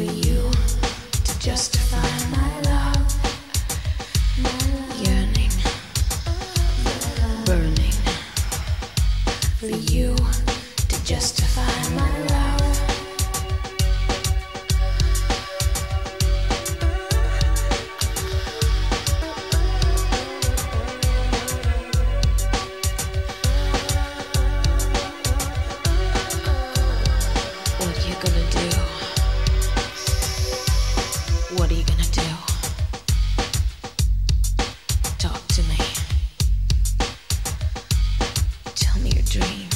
for you to justify. to me. Tell me your dreams.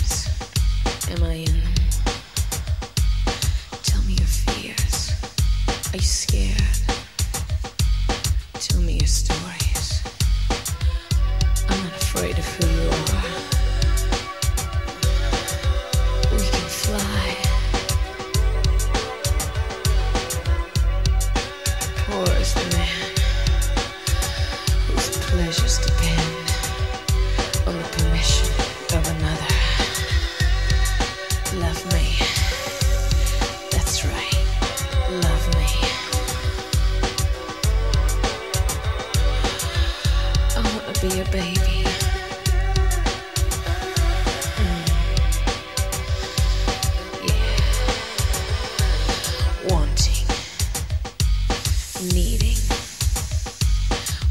needing,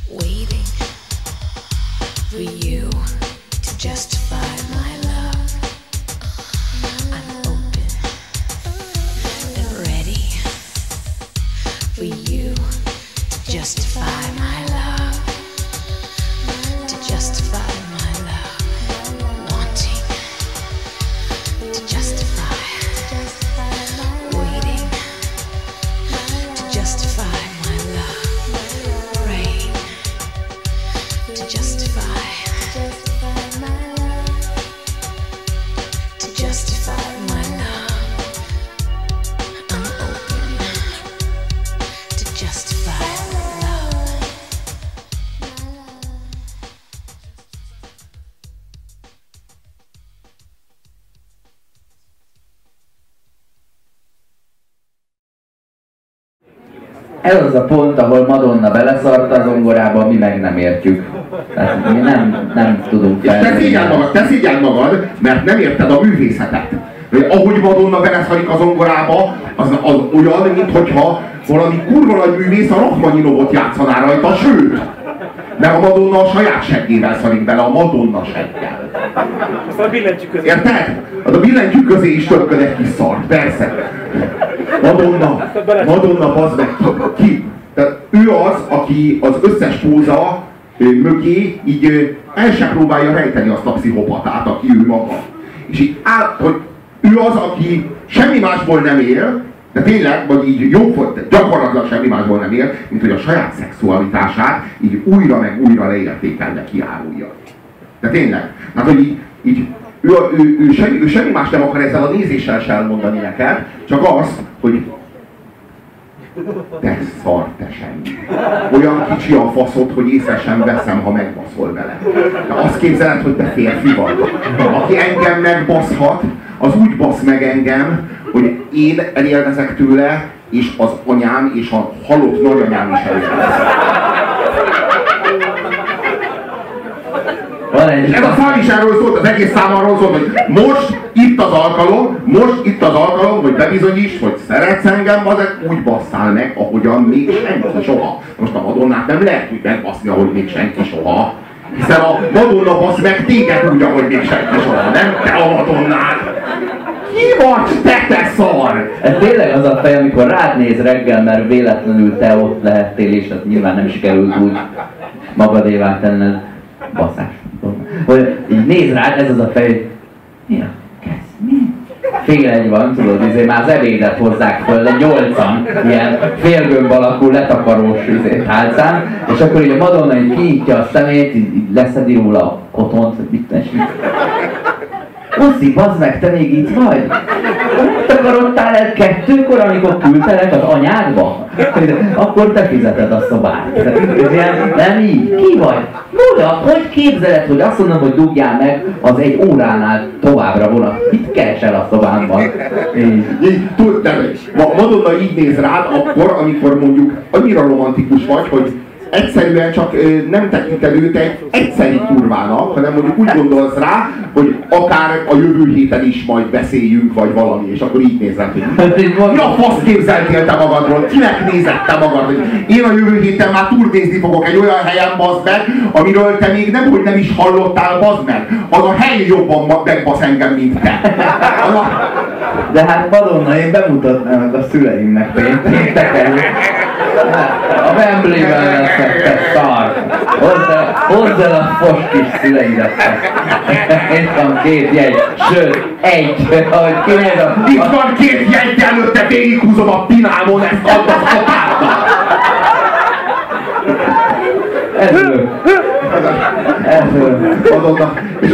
waiting for you to just. Ez az a pont, ahol Madonna beleszart a zongorába, mi meg nem értjük. Tehát mi nem, nem tudunk fel. te szégyeld magad, te szégyeld magad, mert nem érted a művészetet. Ahogy Madonna beleszarik a zongorába, az, az olyan, mintha valami kurva nagy művész a Rachmaninovot játszaná rajta, sőt, de a Madonna a saját seggével szarik bele, a Madonna seggel. Aztán a billentyűk közé. Érted? Az a billentyűk közé is többköd egy kis szar, persze. Madonna, Madonna, bazd meg, ki, Tehát ő az, aki az összes póza mögé így el sem próbálja rejteni azt a pszichopatát, aki ő maga. És így áll, hogy ő az, aki semmi másból nem él, de tényleg, vagy így jó, gyakorlatilag semmi másból nem él, mint hogy a saját szexualitását így újra meg újra leértékelve kiárulja. De tényleg. Hát, hogy így, így ő, ő, ő, semmi, ő semmi más nem akar ezzel a nézéssel sem elmondani neked, csak azt, hogy te szar, te semmi. Olyan kicsi a faszod, hogy észre sem veszem, ha megbaszol vele. De azt képzeled, hogy te férfi vagy. Aki engem megbaszhat, az úgy basz meg engem, hogy én elélvezek tőle, és az anyám és a halott nagyanyám is elélvezek. Van egy... Ez a szám is erről szólt, az egész szám arról szólt, hogy most itt az alkalom, most itt az alkalom, hogy bebizonyíts, hogy szeretsz engem, az úgy basszál meg, ahogyan még senki soha. Most a Madonnát nem lehet úgy megbaszni, ahogy még senki soha. Hiszen a Madonna basz meg téged úgy, ahogy még senki soha, nem te a Madonnát. Ki vagy te, te szar? Ez tényleg az a fej, amikor rád néz reggel, mert véletlenül te ott lehettél, és hát nyilván nem is került úgy magadévá tenned baszás hogy így néz rád, ez az a fej, hogy mi a kezd, mi? Fél egy van, tudod, izé, már az ebédet hozzák föl, egy nyolcan, ilyen félgömb alakú letakarós izé, tálcán, és akkor így a Madonna így kinyitja a szemét, így, így leszedi róla a kotont, hogy mit és Puszi, bazd meg, te még itt vagy? Takarodtál el kettőkor, amikor küldtelek az anyádba? Akkor te fizeted a szobát. Ez nem így. Ki vagy? Buda, hogy képzeled, hogy azt mondom, hogy dugjál meg, az egy óránál továbbra vonat. Mit keresel a szobámban? Így, tudod, Madonna így néz rád akkor, amikor mondjuk annyira romantikus vagy, hogy egyszerűen csak nem tekinted őt egy egyszeri kurvának, hanem mondjuk úgy gondolsz rá, hogy akár a jövő héten is majd beszéljünk, vagy valami, és akkor így nézed, hogy hát mi a fasz képzeltél te magadról, kinek nézett te magad, hogy én a jövő héten már turnézni fogok egy olyan helyen, bazd meg, amiről te még nem, hogy nem is hallottál, bazd meg. Az a hely jobban megbasz engem, mint te. De hát Madonna, én bemutatnám a szüleimnek pénteken. A Wembley-ben leszek, te szar. Hozd el, a fos kis szüleidet. Itt van két jegy, sőt, egy, ahogy kinéz a... Itt van két jegy, előtte végighúzom a pinámon, ezt add a szapárba. Ez ő. Ez ő. És,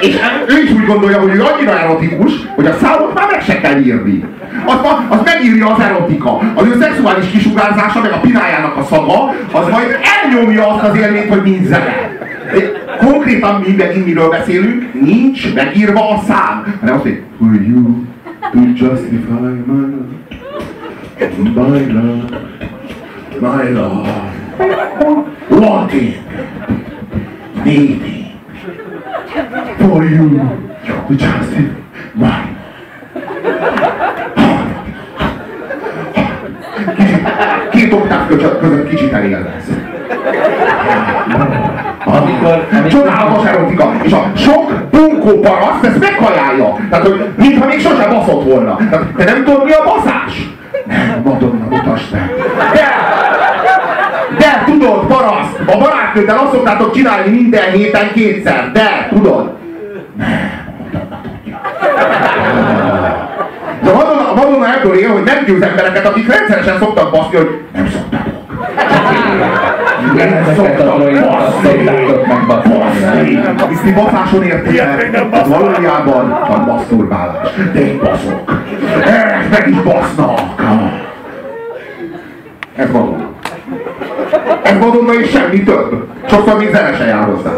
és ő is úgy gondolja, hogy ő annyira erotikus, hogy a számot már meg se kell írni az, az megírja az erotika. Az ő szexuális kisugárzása, meg a pinájának a szaga, az majd elnyomja azt az élményt, hogy mind zene. Konkrétan mi megint miről beszélünk, nincs megírva a szám, hanem azt mondja, for you to justify my love, my love, my love, wanting, needing, for you to justify my két oktáv között kicsit elélvez. Amikor. Csodálatos erotika. És a sok bunkó paraszt ezt meghajálja. Tehát, hogy mintha még sosem baszott volna. Tehát, te nem tudod, mi a baszás? Nem, Madonna, utasd meg. De, de tudod, paraszt, a barátnőddel azt szoktátok csinálni minden héten kétszer. De, tudod? Nem, Madonna tudja. De a Madonna, a Madonna ebből él, hogy meggyőz embereket, akik rendszeresen szoktak baszni, hogy nem szoktátok. Nem szoktatok baszni. Hiszni baszáson értéke, az valójában a masturbálás. De én baszok. Ezt meg is basznak. Ez Madonna. Ez Madonna és semmi több. Sokszor még zene se jár hozzá.